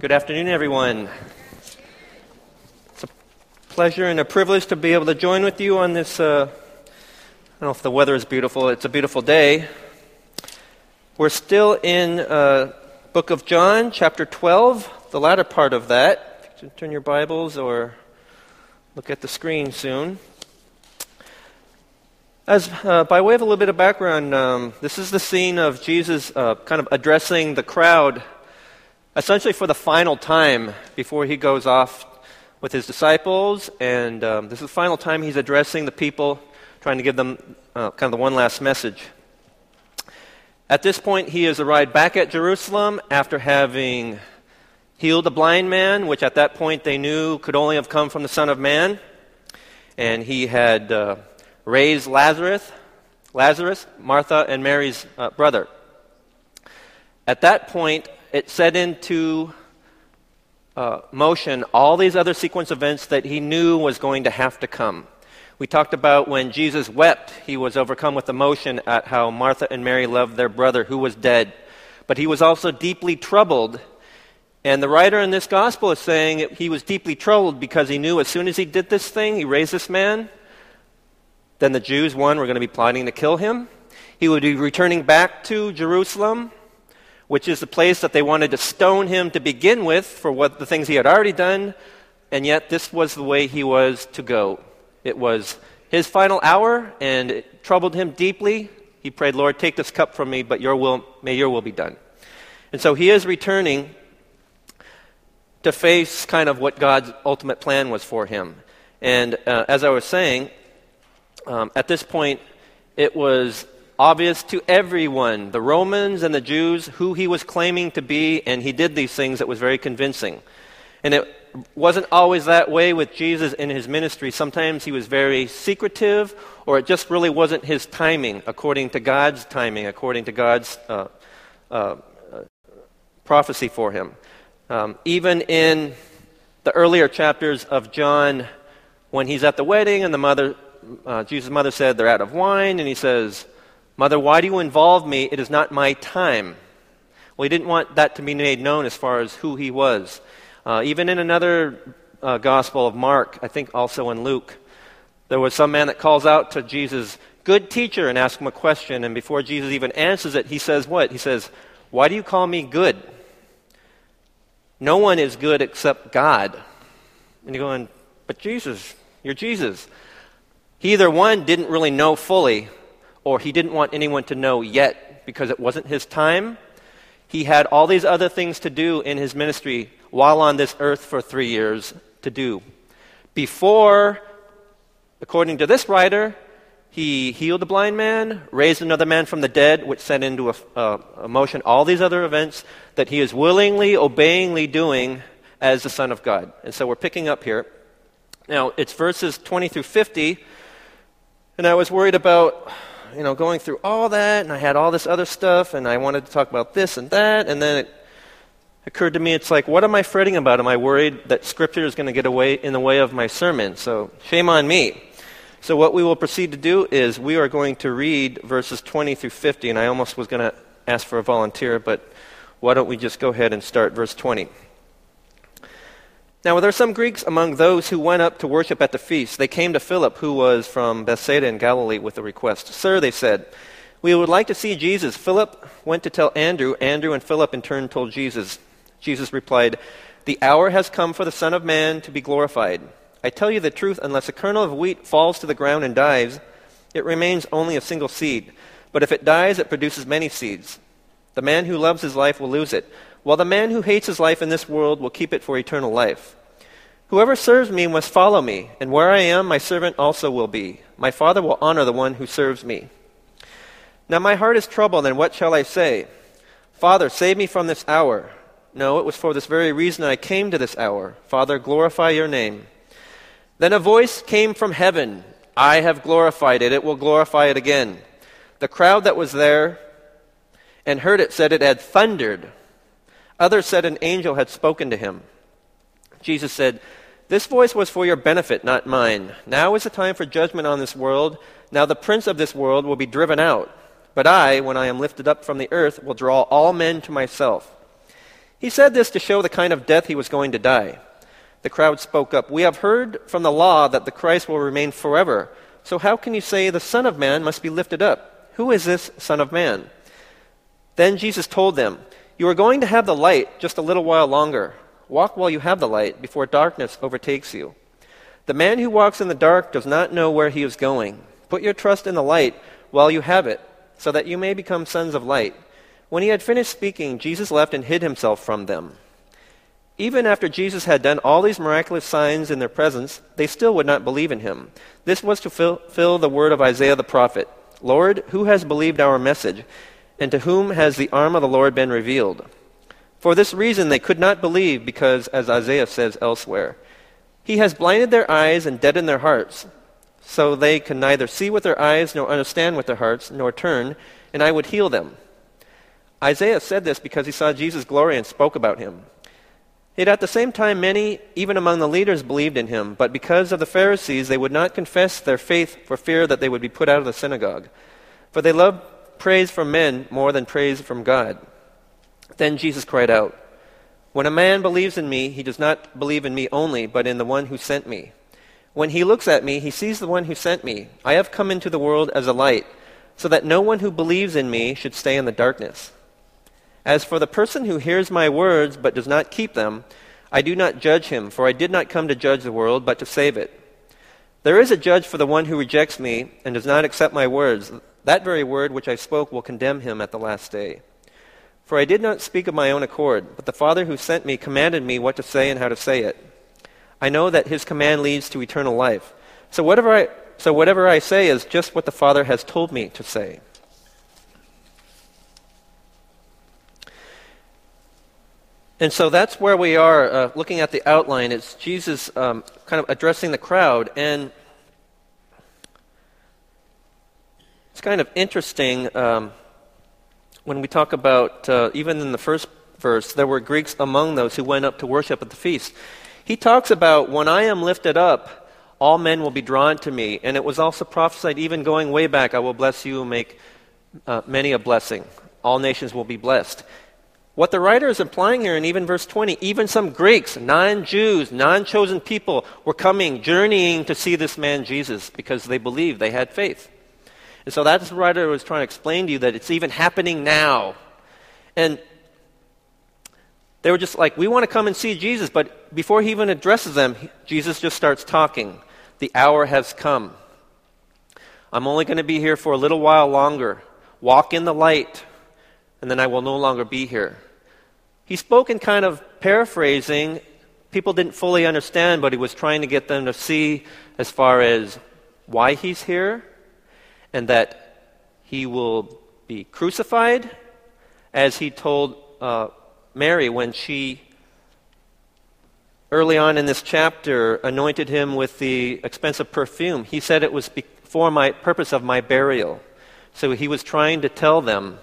Good afternoon, everyone. It's a pleasure and a privilege to be able to join with you on this. Uh, I don't know if the weather is beautiful. It's a beautiful day. We're still in uh, Book of John, chapter 12, the latter part of that. You turn your Bibles or look at the screen soon. As uh, by way of a little bit of background, um, this is the scene of Jesus uh, kind of addressing the crowd essentially for the final time before he goes off with his disciples. And um, this is the final time he's addressing the people, trying to give them uh, kind of the one last message. At this point, he has arrived back at Jerusalem after having healed a blind man, which at that point they knew could only have come from the Son of Man. And he had uh, raised Lazarus, Lazarus, Martha and Mary's uh, brother. At that point, it set into uh, motion all these other sequence events that he knew was going to have to come. We talked about when Jesus wept, he was overcome with emotion at how Martha and Mary loved their brother who was dead. But he was also deeply troubled. And the writer in this gospel is saying he was deeply troubled because he knew as soon as he did this thing, he raised this man, then the Jews, one, were going to be plotting to kill him. He would be returning back to Jerusalem which is the place that they wanted to stone him to begin with for what the things he had already done, and yet this was the way he was to go. It was his final hour, and it troubled him deeply. He prayed, Lord, take this cup from me, but your will, may your will be done. And so he is returning to face kind of what God's ultimate plan was for him. And uh, as I was saying, um, at this point, it was obvious to everyone, the Romans and the Jews, who he was claiming to be, and he did these things that was very convincing. And it wasn't always that way with Jesus in his ministry. Sometimes he was very secretive, or it just really wasn't his timing, according to God's timing, according to God's uh, uh, prophecy for him. Um, even in the earlier chapters of John, when he's at the wedding and the mother, uh, Jesus' mother said they're out of wine, and he says, Mother, why do you involve me? It is not my time. Well, he didn't want that to be made known as far as who he was. Uh, even in another uh, gospel of Mark, I think also in Luke, there was some man that calls out to Jesus, Good teacher, and asks him a question. And before Jesus even answers it, he says, What? He says, Why do you call me good? No one is good except God. And you're going, But Jesus, you're Jesus. He either one didn't really know fully or he didn't want anyone to know yet because it wasn't his time. He had all these other things to do in his ministry while on this earth for three years to do. Before, according to this writer, he healed a blind man, raised another man from the dead, which sent into a, uh, a motion all these other events that he is willingly, obeyingly doing as the Son of God. And so we're picking up here. Now, it's verses 20 through 50, and I was worried about you know, going through all that, and I had all this other stuff, and I wanted to talk about this and that, and then it occurred to me, it's like, what am I fretting about? Am I worried that Scripture is going to get away in the way of my sermon? So shame on me. So what we will proceed to do is we are going to read verses 20 through 50, and I almost was going to ask for a volunteer, but why don't we just go ahead and start verse 20? Now, there are some Greeks among those who went up to worship at the feast. They came to Philip, who was from Bethsaida in Galilee, with a request. Sir, they said, we would like to see Jesus. Philip went to tell Andrew. Andrew and Philip in turn told Jesus. Jesus replied, The hour has come for the Son of Man to be glorified. I tell you the truth, unless a kernel of wheat falls to the ground and dies, it remains only a single seed. But if it dies, it produces many seeds. The man who loves his life will lose it while the man who hates his life in this world will keep it for eternal life. Whoever serves me must follow me, and where I am, my servant also will be. My Father will honor the one who serves me. Now my heart is troubled, and what shall I say? Father, save me from this hour. No, it was for this very reason I came to this hour. Father, glorify your name. Then a voice came from heaven I have glorified it, it will glorify it again. The crowd that was there and heard it said it had thundered. Others said an angel had spoken to him. Jesus said, This voice was for your benefit, not mine. Now is the time for judgment on this world. Now the prince of this world will be driven out. But I, when I am lifted up from the earth, will draw all men to myself. He said this to show the kind of death he was going to die. The crowd spoke up. We have heard from the law that the Christ will remain forever. So how can you say the Son of Man must be lifted up? Who is this Son of Man? Then Jesus told them, You are going to have the light just a little while longer. Walk while you have the light, before darkness overtakes you. The man who walks in the dark does not know where he is going. Put your trust in the light while you have it, so that you may become sons of light. When he had finished speaking, Jesus left and hid himself from them. Even after Jesus had done all these miraculous signs in their presence, they still would not believe in him. This was to fulfill the word of Isaiah the prophet Lord, who has believed our message? And to whom has the arm of the Lord been revealed? For this reason they could not believe, because, as Isaiah says elsewhere, He has blinded their eyes and deadened their hearts, so they can neither see with their eyes nor understand with their hearts, nor turn, and I would heal them. Isaiah said this because he saw Jesus' glory and spoke about him. Yet at the same time, many, even among the leaders, believed in him, but because of the Pharisees, they would not confess their faith for fear that they would be put out of the synagogue. For they loved praise from men more than praise from God. Then Jesus cried out, When a man believes in me, he does not believe in me only, but in the one who sent me. When he looks at me, he sees the one who sent me. I have come into the world as a light, so that no one who believes in me should stay in the darkness. As for the person who hears my words but does not keep them, I do not judge him, for I did not come to judge the world, but to save it. There is a judge for the one who rejects me and does not accept my words. That very word which I spoke will condemn him at the last day. For I did not speak of my own accord, but the Father who sent me commanded me what to say and how to say it. I know that his command leads to eternal life. So whatever I, so whatever I say is just what the Father has told me to say. And so that's where we are uh, looking at the outline. It's Jesus um, kind of addressing the crowd. And it's kind of interesting. Um, when we talk about, uh, even in the first verse, there were Greeks among those who went up to worship at the feast. He talks about, when I am lifted up, all men will be drawn to me. And it was also prophesied, even going way back, I will bless you and make uh, many a blessing. All nations will be blessed. What the writer is implying here in even verse 20, even some Greeks, non Jews, non chosen people, were coming, journeying to see this man Jesus because they believed, they had faith. And so that's the writer was trying to explain to you that it's even happening now. And they were just like, we want to come and see Jesus. But before he even addresses them, Jesus just starts talking. The hour has come. I'm only going to be here for a little while longer. Walk in the light, and then I will no longer be here. He spoke in kind of paraphrasing. People didn't fully understand, but he was trying to get them to see as far as why he's here and that he will be crucified, as he told uh, Mary when she, early on in this chapter, anointed him with the expensive perfume. He said it was for my purpose of my burial. So he was trying to tell them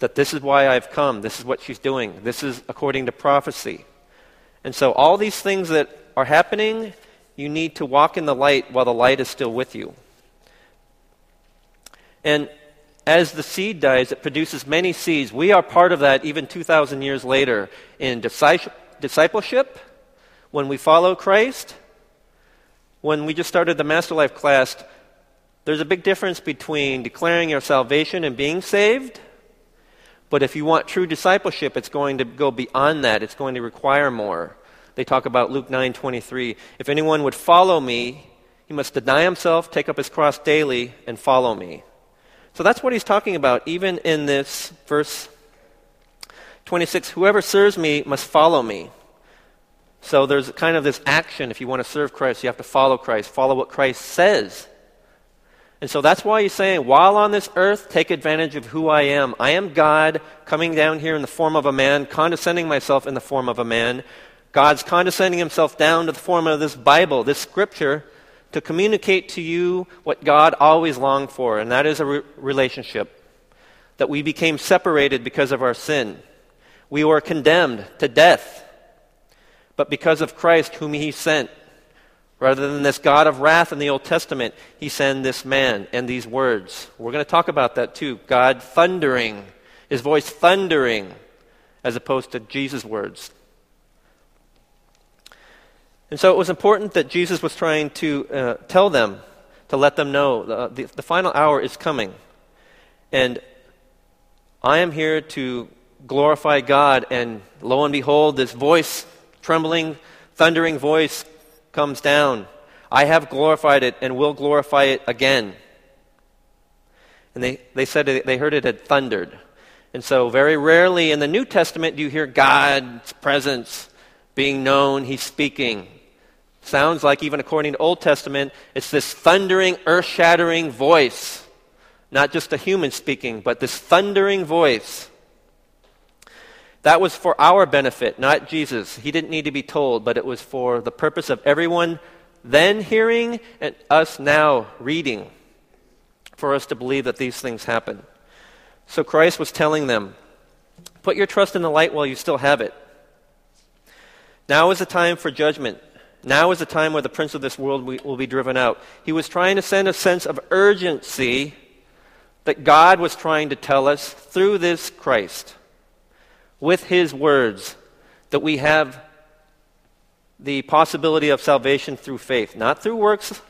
that this is why I've come, this is what she's doing, this is according to prophecy. And so all these things that are happening, you need to walk in the light while the light is still with you. And as the seed dies, it produces many seeds. We are part of that even 2,000 years later in discipleship, when we follow Christ. When we just started the Master Life class, there's a big difference between declaring your salvation and being saved. But if you want true discipleship, it's going to go beyond that. It's going to require more. They talk about Luke 9:23. If anyone would follow me, he must deny himself, take up his cross daily, and follow me. So that's what he's talking about, even in this verse 26 Whoever serves me must follow me. So there's kind of this action. If you want to serve Christ, you have to follow Christ, follow what Christ says. And so that's why he's saying, while on this earth, take advantage of who I am. I am God coming down here in the form of a man, condescending myself in the form of a man. God's condescending himself down to the form of this Bible, this scripture, to communicate to you what God always longed for, and that is a re- relationship. That we became separated because of our sin. We were condemned to death. But because of Christ, whom He sent, rather than this God of wrath in the Old Testament, He sent this man and these words. We're going to talk about that too. God thundering, His voice thundering as opposed to Jesus' words. And so it was important that Jesus was trying to uh, tell them, to let them know the, the, the final hour is coming. And I am here to glorify God. And lo and behold, this voice, trembling, thundering voice, comes down. I have glorified it and will glorify it again. And they, they said they heard it had thundered. And so, very rarely in the New Testament do you hear God's presence being known. He's speaking. Sounds like, even according to Old Testament, it's this thundering, earth shattering voice. Not just a human speaking, but this thundering voice. That was for our benefit, not Jesus. He didn't need to be told, but it was for the purpose of everyone then hearing and us now reading, for us to believe that these things happen. So Christ was telling them, put your trust in the light while you still have it. Now is the time for judgment. Now is the time where the prince of this world will be driven out. He was trying to send a sense of urgency that God was trying to tell us through this Christ, with his words, that we have the possibility of salvation through faith, not through works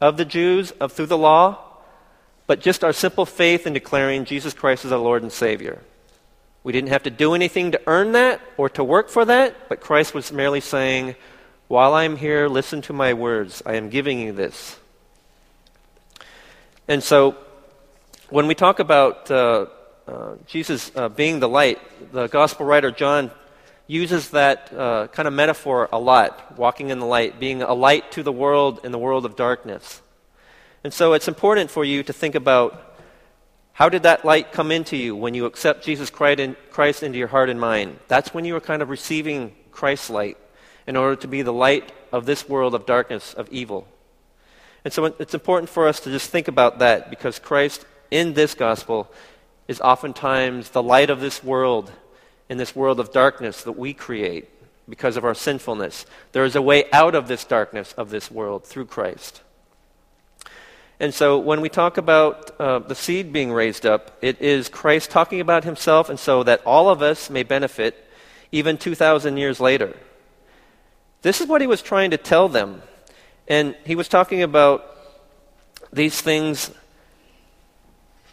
of the Jews, of through the law, but just our simple faith in declaring Jesus Christ as our Lord and Savior. We didn't have to do anything to earn that or to work for that, but Christ was merely saying, While I'm here, listen to my words. I am giving you this. And so, when we talk about uh, uh, Jesus uh, being the light, the gospel writer John uses that uh, kind of metaphor a lot walking in the light, being a light to the world in the world of darkness. And so it's important for you to think about how did that light come into you when you accept Jesus Christ into your heart and mind? That's when you are kind of receiving Christ's light in order to be the light of this world of darkness, of evil. And so it's important for us to just think about that because Christ in this gospel is oftentimes the light of this world, in this world of darkness that we create because of our sinfulness. There is a way out of this darkness of this world through Christ. And so when we talk about uh, the seed being raised up, it is Christ talking about himself, and so that all of us may benefit even 2,000 years later. This is what he was trying to tell them. And he was talking about these things.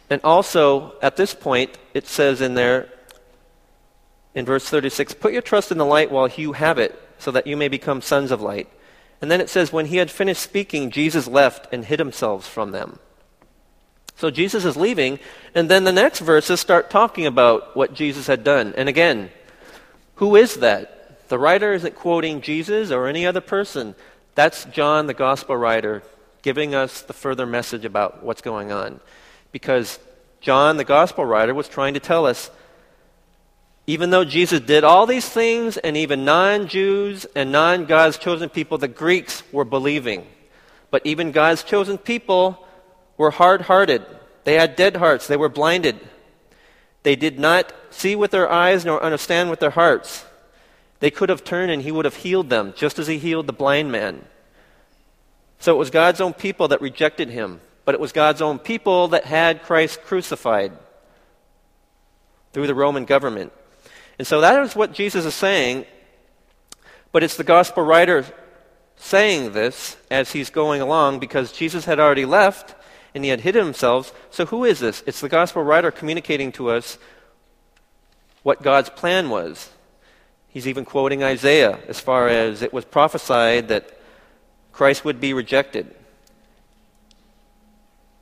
And also, at this point, it says in there, in verse 36, Put your trust in the light while you have it, so that you may become sons of light. And then it says, when he had finished speaking, Jesus left and hid himself from them. So Jesus is leaving, and then the next verses start talking about what Jesus had done. And again, who is that? The writer isn't quoting Jesus or any other person. That's John, the gospel writer, giving us the further message about what's going on. Because John, the gospel writer, was trying to tell us even though Jesus did all these things, and even non Jews and non God's chosen people, the Greeks were believing. But even God's chosen people were hard hearted. They had dead hearts. They were blinded. They did not see with their eyes nor understand with their hearts. They could have turned and he would have healed them, just as he healed the blind man. So it was God's own people that rejected him, but it was God's own people that had Christ crucified through the Roman government. And so that is what Jesus is saying, but it's the gospel writer saying this as he's going along because Jesus had already left and he had hid himself. So who is this? It's the gospel writer communicating to us what God's plan was. He's even quoting Isaiah as far as it was prophesied that Christ would be rejected.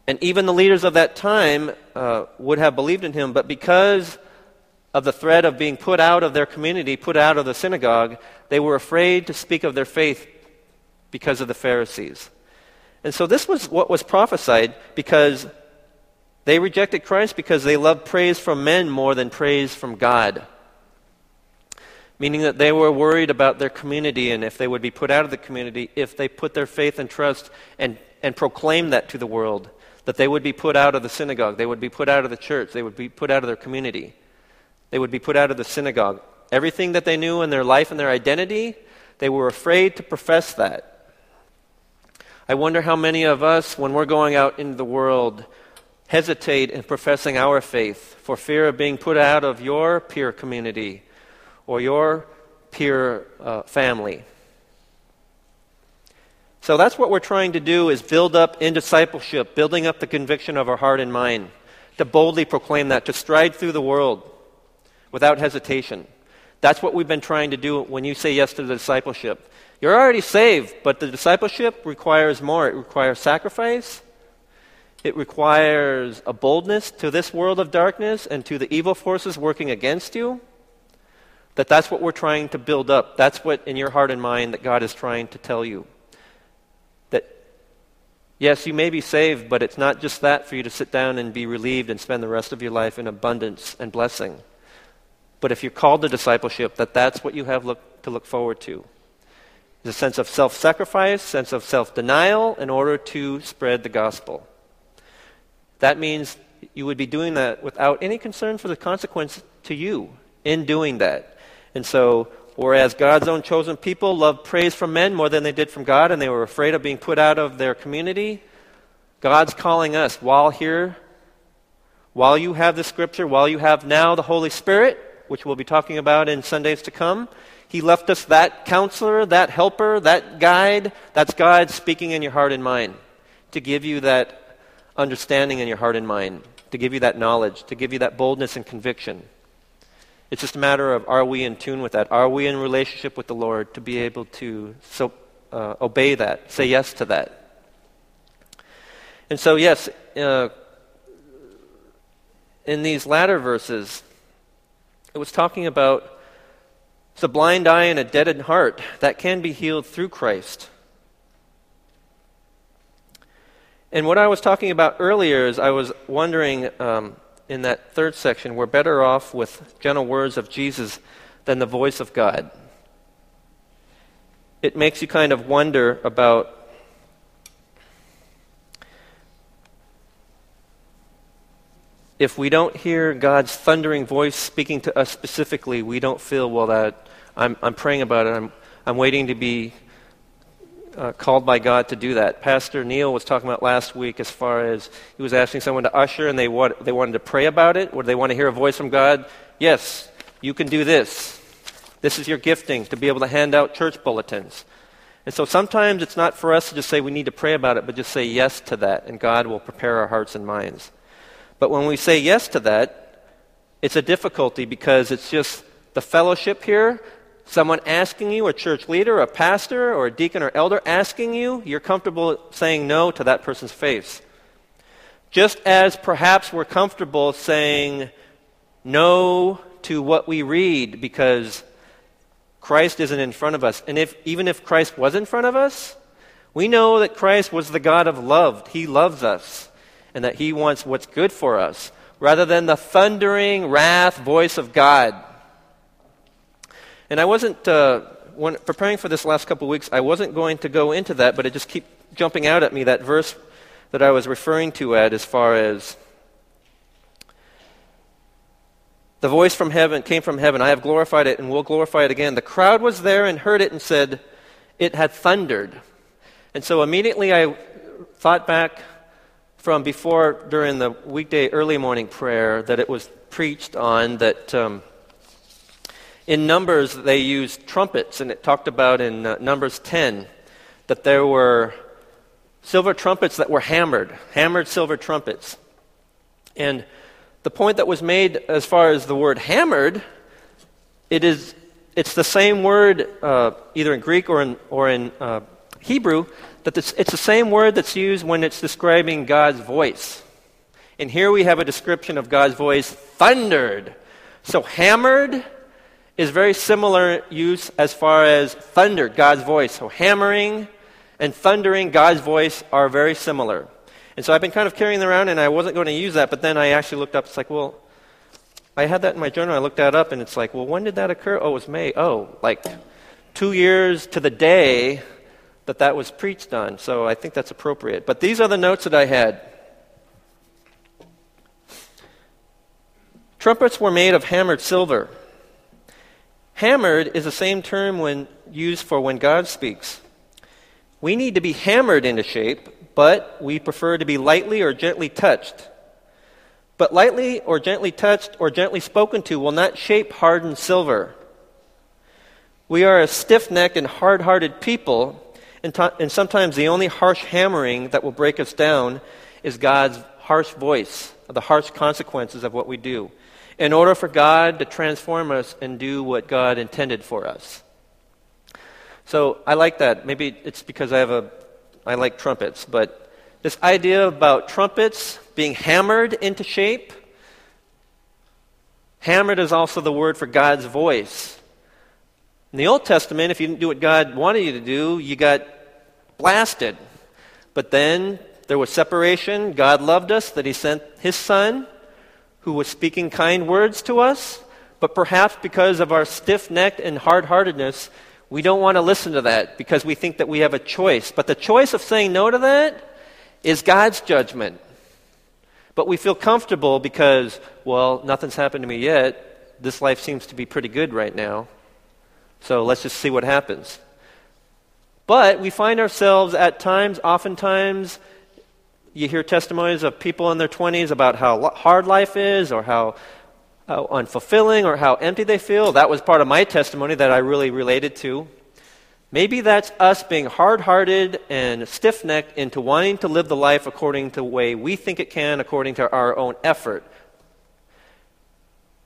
And even the leaders of that time uh, would have believed in him, but because of the threat of being put out of their community, put out of the synagogue, they were afraid to speak of their faith because of the Pharisees. And so this was what was prophesied because they rejected Christ because they loved praise from men more than praise from God. Meaning that they were worried about their community and if they would be put out of the community if they put their faith and trust and, and proclaimed that to the world. That they would be put out of the synagogue, they would be put out of the church, they would be put out of their community they would be put out of the synagogue. Everything that they knew in their life and their identity, they were afraid to profess that. I wonder how many of us, when we're going out into the world, hesitate in professing our faith for fear of being put out of your peer community or your peer uh, family. So that's what we're trying to do is build up in discipleship, building up the conviction of our heart and mind, to boldly proclaim that, to stride through the world without hesitation. That's what we've been trying to do when you say yes to the discipleship. You're already saved, but the discipleship requires more. It requires sacrifice. It requires a boldness to this world of darkness and to the evil forces working against you. That that's what we're trying to build up. That's what in your heart and mind that God is trying to tell you. That yes, you may be saved, but it's not just that for you to sit down and be relieved and spend the rest of your life in abundance and blessing. But if you're called to discipleship, that that's what you have look, to look forward to. There's a sense of self sacrifice, sense of self denial in order to spread the gospel. That means you would be doing that without any concern for the consequence to you in doing that. And so, whereas God's own chosen people loved praise from men more than they did from God, and they were afraid of being put out of their community, God's calling us while here, while you have the scripture, while you have now the Holy Spirit, which we'll be talking about in Sundays to come. He left us that counselor, that helper, that guide. That's God speaking in your heart and mind to give you that understanding in your heart and mind, to give you that knowledge, to give you that boldness and conviction. It's just a matter of are we in tune with that? Are we in relationship with the Lord to be able to so, uh, obey that, say yes to that? And so, yes, uh, in these latter verses, it was talking about the blind eye and a deadened heart that can be healed through Christ. And what I was talking about earlier is I was wondering um, in that third section, we're better off with gentle words of Jesus than the voice of God. It makes you kind of wonder about if we don't hear God's thundering voice speaking to us specifically, we don't feel, well, that I'm, I'm praying about it. I'm, I'm waiting to be uh, called by God to do that. Pastor Neil was talking about last week as far as he was asking someone to usher and they, want, they wanted to pray about it. Or they want to hear a voice from God? Yes, you can do this. This is your gifting to be able to hand out church bulletins. And so sometimes it's not for us to just say we need to pray about it, but just say yes to that, and God will prepare our hearts and minds. But when we say yes to that, it's a difficulty because it's just the fellowship here, someone asking you, a church leader, a pastor, or a deacon or elder asking you, you're comfortable saying no to that person's face. Just as perhaps we're comfortable saying no to what we read because Christ isn't in front of us. And if, even if Christ was in front of us, we know that Christ was the God of love. He loves us and that He wants what's good for us, rather than the thundering wrath voice of God. And I wasn't, uh, when preparing for this last couple of weeks, I wasn't going to go into that, but it just keep jumping out at me, that verse that I was referring to at as far as the voice from heaven came from heaven. I have glorified it and will glorify it again. The crowd was there and heard it and said, It had thundered. And so immediately I thought back from before during the weekday early morning prayer that it was preached on that um, in Numbers they used trumpets, and it talked about in uh, Numbers 10 that there were silver trumpets that were hammered, hammered silver trumpets. And the point that was made as far as the word hammered, it is, it's the same word uh, either in Greek or in, or in uh, Hebrew that it's the same word that's used when it's describing God's voice. And here we have a description of God's voice thundered. So hammered is very similar use as far as thunder, God's voice. So hammering and thundering, God's voice are very similar. And so I've been kind of carrying around and I wasn't going to use that, but then I actually looked up. It's like, well, I had that in my journal. I looked that up and it's like, well, when did that occur? Oh, it was May. Oh, like two years to the day that that was preached on, so I think that's appropriate. But these are the notes that I had. Trumpets were made of hammered silver. Hammered is the same term when used for when God speaks. We need to be hammered into shape, but we prefer to be lightly or gently touched. But lightly or gently touched or gently spoken to will not shape hardened silver. We are a stiff necked and hard hearted people, and, and sometimes the only harsh hammering that will break us down is God's harsh voice, the harsh consequences of what we do, in order for God to transform us and do what God intended for us. So I like that. Maybe it's because I have a I like trumpets, but this idea about trumpets being hammered into shape. Hammered is also the word for God's voice. In the Old Testament, if you didn't do what God wanted you to do, you got blasted. But then there was separation. God loved us, that He sent His Son, who was speaking kind words to us. But perhaps because of our stiff necked and hard heartedness, we don't want to listen to that because we think that we have a choice. But the choice of saying no to that is God's judgment. But we feel comfortable because, well, nothing's happened to me yet. This life seems to be pretty good right now. So let's just see what happens. But we find ourselves at times, oftentimes, you hear testimonies of people in their 20s about how hard life is or how, how unfulfilling or how empty they feel. That was part of my testimony that I really related to. Maybe that's us being hard hearted and stiff necked into wanting to live the life according to the way we think it can, according to our own effort.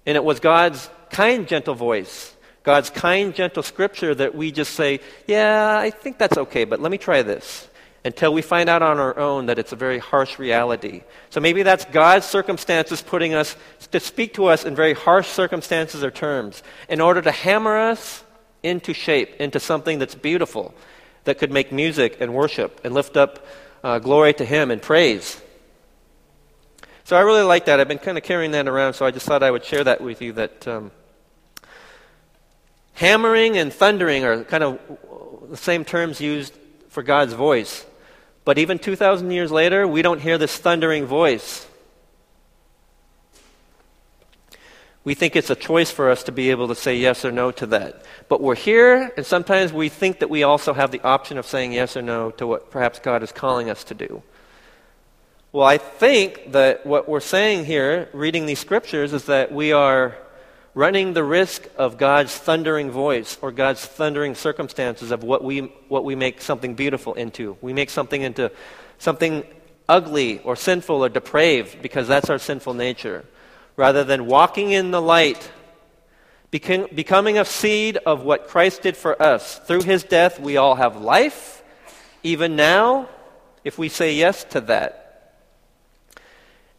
And it was God's kind, gentle voice, God's kind, gentle scripture that we just say, yeah, I think that's okay, but let me try this. Until we find out on our own that it's a very harsh reality. So maybe that's God's circumstances putting us to speak to us in very harsh circumstances or terms in order to hammer us into shape, into something that's beautiful, that could make music and worship and lift up uh, glory to Him and praise. So I really like that. I've been kind of carrying that around, so I just thought I would share that with you that um, hammering and thundering are kind of the same terms used for God's voice. But even 2,000 years later, we don't hear this thundering voice. we think it's a choice for us to be able to say yes or no to that. But we're here, and sometimes we think that we also have the option of saying yes or no to what perhaps God is calling us to do. Well, I think that what we're saying here, reading these scriptures, is that we are running the risk of God's thundering voice or God's thundering circumstances of what we, what we make something beautiful into. We make something into something ugly or sinful or depraved because that's our sinful nature rather than walking in the light, becoming a seed of what Christ did for us. Through his death, we all have life, even now, if we say yes to that.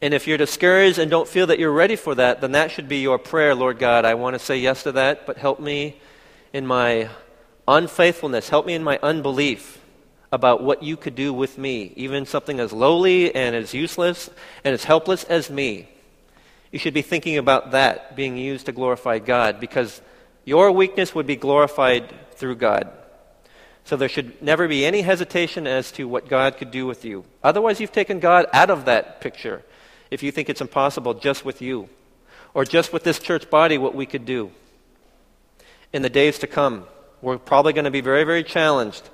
And if you're discouraged and don't feel that you're ready for that, then that should be your prayer, Lord God. I want to say yes to that, but help me in my unfaithfulness. Help me in my unbelief about what you could do with me, even something as lowly and as useless and as helpless as me. You should be thinking about that being used to glorify God because your weakness would be glorified through God. So there should never be any hesitation as to what God could do with you. Otherwise, you've taken God out of that picture if you think it's impossible just with you or just with this church body what we could do. In the days to come, we're probably going to be very, very challenged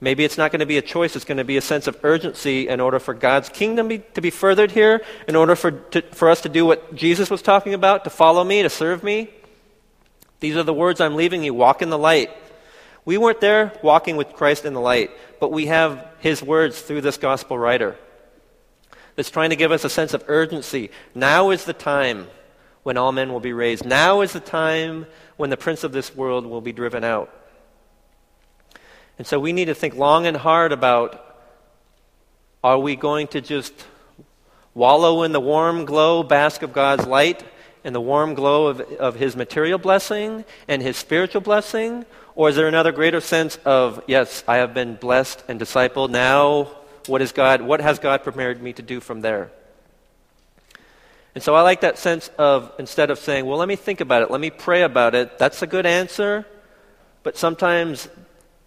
Maybe it's not going to be a choice, it's going to be a sense of urgency in order for God's kingdom be, to be furthered here, in order for, to, for us to do what Jesus was talking about, to follow me, to serve me. These are the words I'm leaving you walk in the light. We weren't there walking with Christ in the light, but we have his words through this gospel writer that's trying to give us a sense of urgency. Now is the time when all men will be raised. Now is the time when the prince of this world will be driven out. And so we need to think long and hard about are we going to just wallow in the warm glow, bask of God's light, and the warm glow of, of His material blessing and His spiritual blessing? Or is there another greater sense of, yes, I have been blessed and discipled. Now, what is God, what has God prepared me to do from there? And so I like that sense of instead of saying, well, let me think about it, let me pray about it, that's a good answer. But sometimes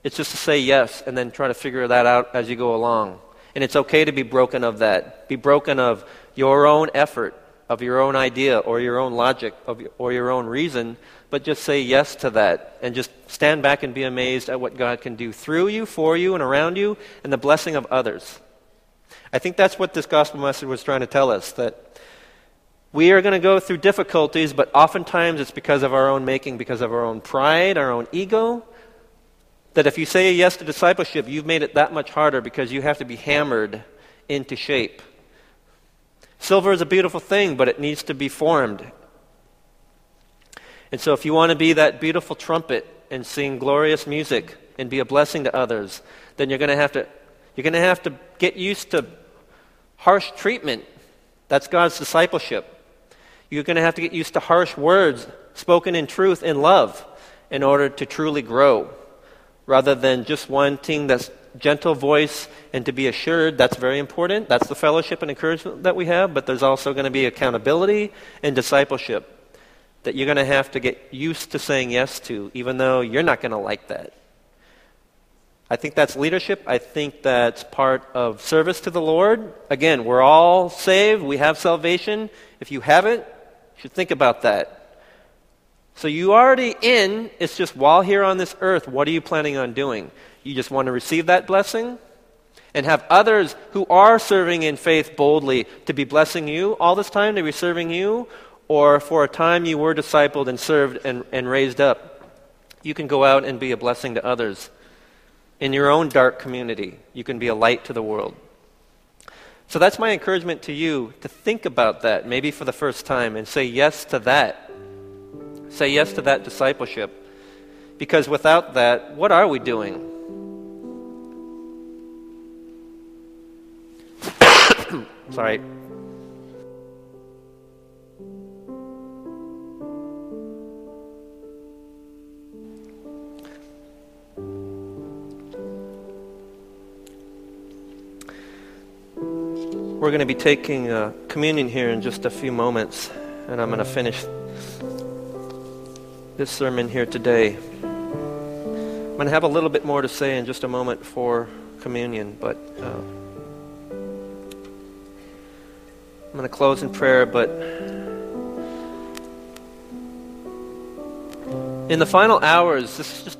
it's just to say yes and then try to figure that out as you go along. And it's okay to be broken of that. Be broken of your own effort, of your own idea, or your own logic, of, or your own reason, but just say yes to that and just stand back and be amazed at what God can do through you, for you, and around you, and the blessing of others. I think that's what this gospel message was trying to tell us that We are going to go through difficulties, but oftentimes it's because of our own making, because of our own pride, our own ego. That if you say yes to discipleship, you've made it that much harder because you have to be hammered into shape. Silver is a beautiful thing, but it needs to be formed. And so, if you want to be that beautiful trumpet and sing glorious music and be a blessing to others, then you're going to have to, you're going to, have to get used to harsh treatment. That's God's discipleship. You're going to have to get used to harsh words spoken in truth and love in order to truly grow, rather than just wanting that gentle voice and to be assured. That's very important. That's the fellowship and encouragement that we have, but there's also going to be accountability and discipleship that you're going to have to get used to saying yes to, even though you're not going to like that. I think that's leadership. I think that's part of service to the Lord. Again, we're all saved. We have salvation. If you haven't, you should think about that. So you already in, it's just while here on this earth, what are you planning on doing? You just want to receive that blessing? And have others who are serving in faith boldly to be blessing you all this time, to be serving you? Or for a time you were discipled and served and, and raised up, you can go out and be a blessing to others. In your own dark community, you can be a light to the world. So that's my encouragement to you to think about that, maybe for the first time, and say yes to that. Say yes to that discipleship. Because without that, what are we doing? Sorry. We're going to be taking uh, communion here in just a few moments, and I'm going to finish this sermon here today. I'm going to have a little bit more to say in just a moment for communion, but uh, I'm going to close in prayer. But in the final hours, this is just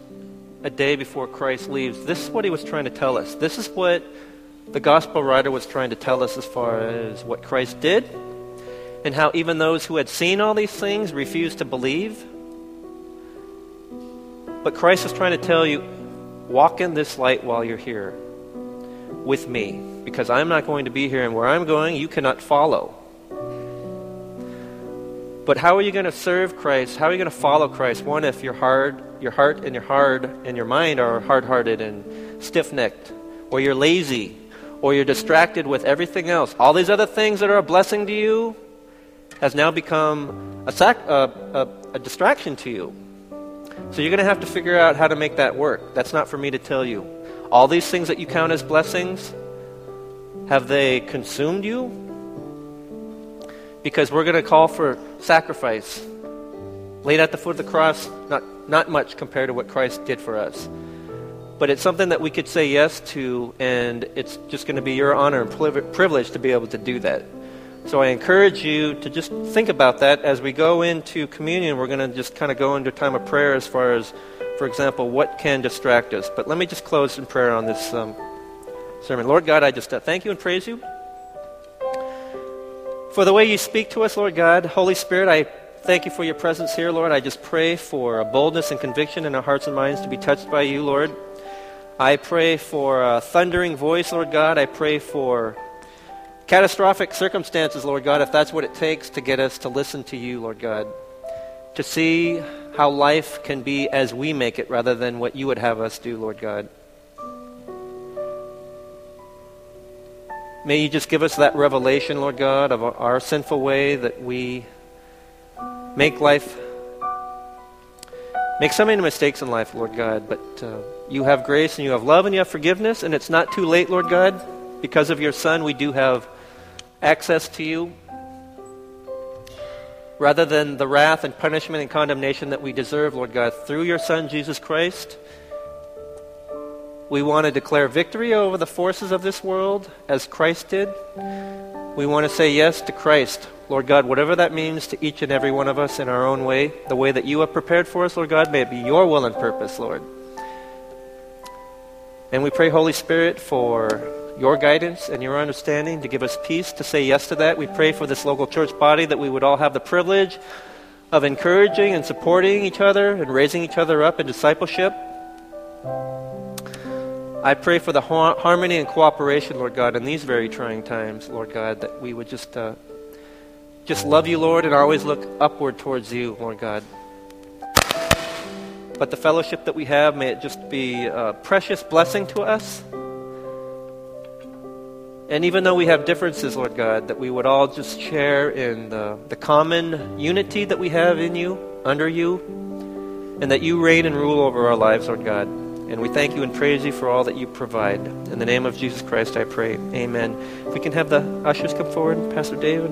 a day before Christ leaves. This is what he was trying to tell us. This is what the gospel writer was trying to tell us as far as what Christ did and how even those who had seen all these things refused to believe. But Christ is trying to tell you walk in this light while you're here with me because I'm not going to be here and where I'm going you cannot follow. But how are you going to serve Christ? How are you going to follow Christ? One, if your heart, your heart and your heart and your mind are hard-hearted and stiff-necked, or you're lazy, or you're distracted with everything else. All these other things that are a blessing to you has now become a, sac- uh, a, a distraction to you. So you're going to have to figure out how to make that work. That's not for me to tell you. All these things that you count as blessings, have they consumed you? Because we're going to call for sacrifice. Laid at the foot of the cross, not, not much compared to what Christ did for us. But it's something that we could say yes to, and it's just going to be your honor and privilege to be able to do that. So I encourage you to just think about that as we go into communion. We're going to just kind of go into a time of prayer as far as, for example, what can distract us. But let me just close in prayer on this um, sermon. Lord God, I just uh, thank you and praise you for the way you speak to us, Lord God. Holy Spirit, I thank you for your presence here, Lord. I just pray for a boldness and conviction in our hearts and minds to be touched by you, Lord. I pray for a thundering voice, Lord God. I pray for catastrophic circumstances, Lord God, if that's what it takes to get us to listen to you, Lord God. To see how life can be as we make it rather than what you would have us do, Lord God. May you just give us that revelation, Lord God, of our sinful way that we make life, make so many mistakes in life, Lord God, but. Uh, you have grace and you have love and you have forgiveness, and it's not too late, Lord God. Because of your Son, we do have access to you. Rather than the wrath and punishment and condemnation that we deserve, Lord God, through your Son, Jesus Christ, we want to declare victory over the forces of this world as Christ did. We want to say yes to Christ, Lord God, whatever that means to each and every one of us in our own way, the way that you have prepared for us, Lord God, may it be your will and purpose, Lord. And we pray, Holy Spirit, for your guidance and your understanding to give us peace to say yes to that. We pray for this local church body that we would all have the privilege of encouraging and supporting each other and raising each other up in discipleship. I pray for the har- harmony and cooperation, Lord God, in these very trying times, Lord God, that we would just uh, just love you, Lord, and always look upward towards you, Lord God. But the fellowship that we have, may it just be a precious blessing to us. And even though we have differences, Lord God, that we would all just share in the, the common unity that we have in you, under you, and that you reign and rule over our lives, Lord God. And we thank you and praise you for all that you provide. In the name of Jesus Christ, I pray. Amen. If we can have the ushers come forward, Pastor David.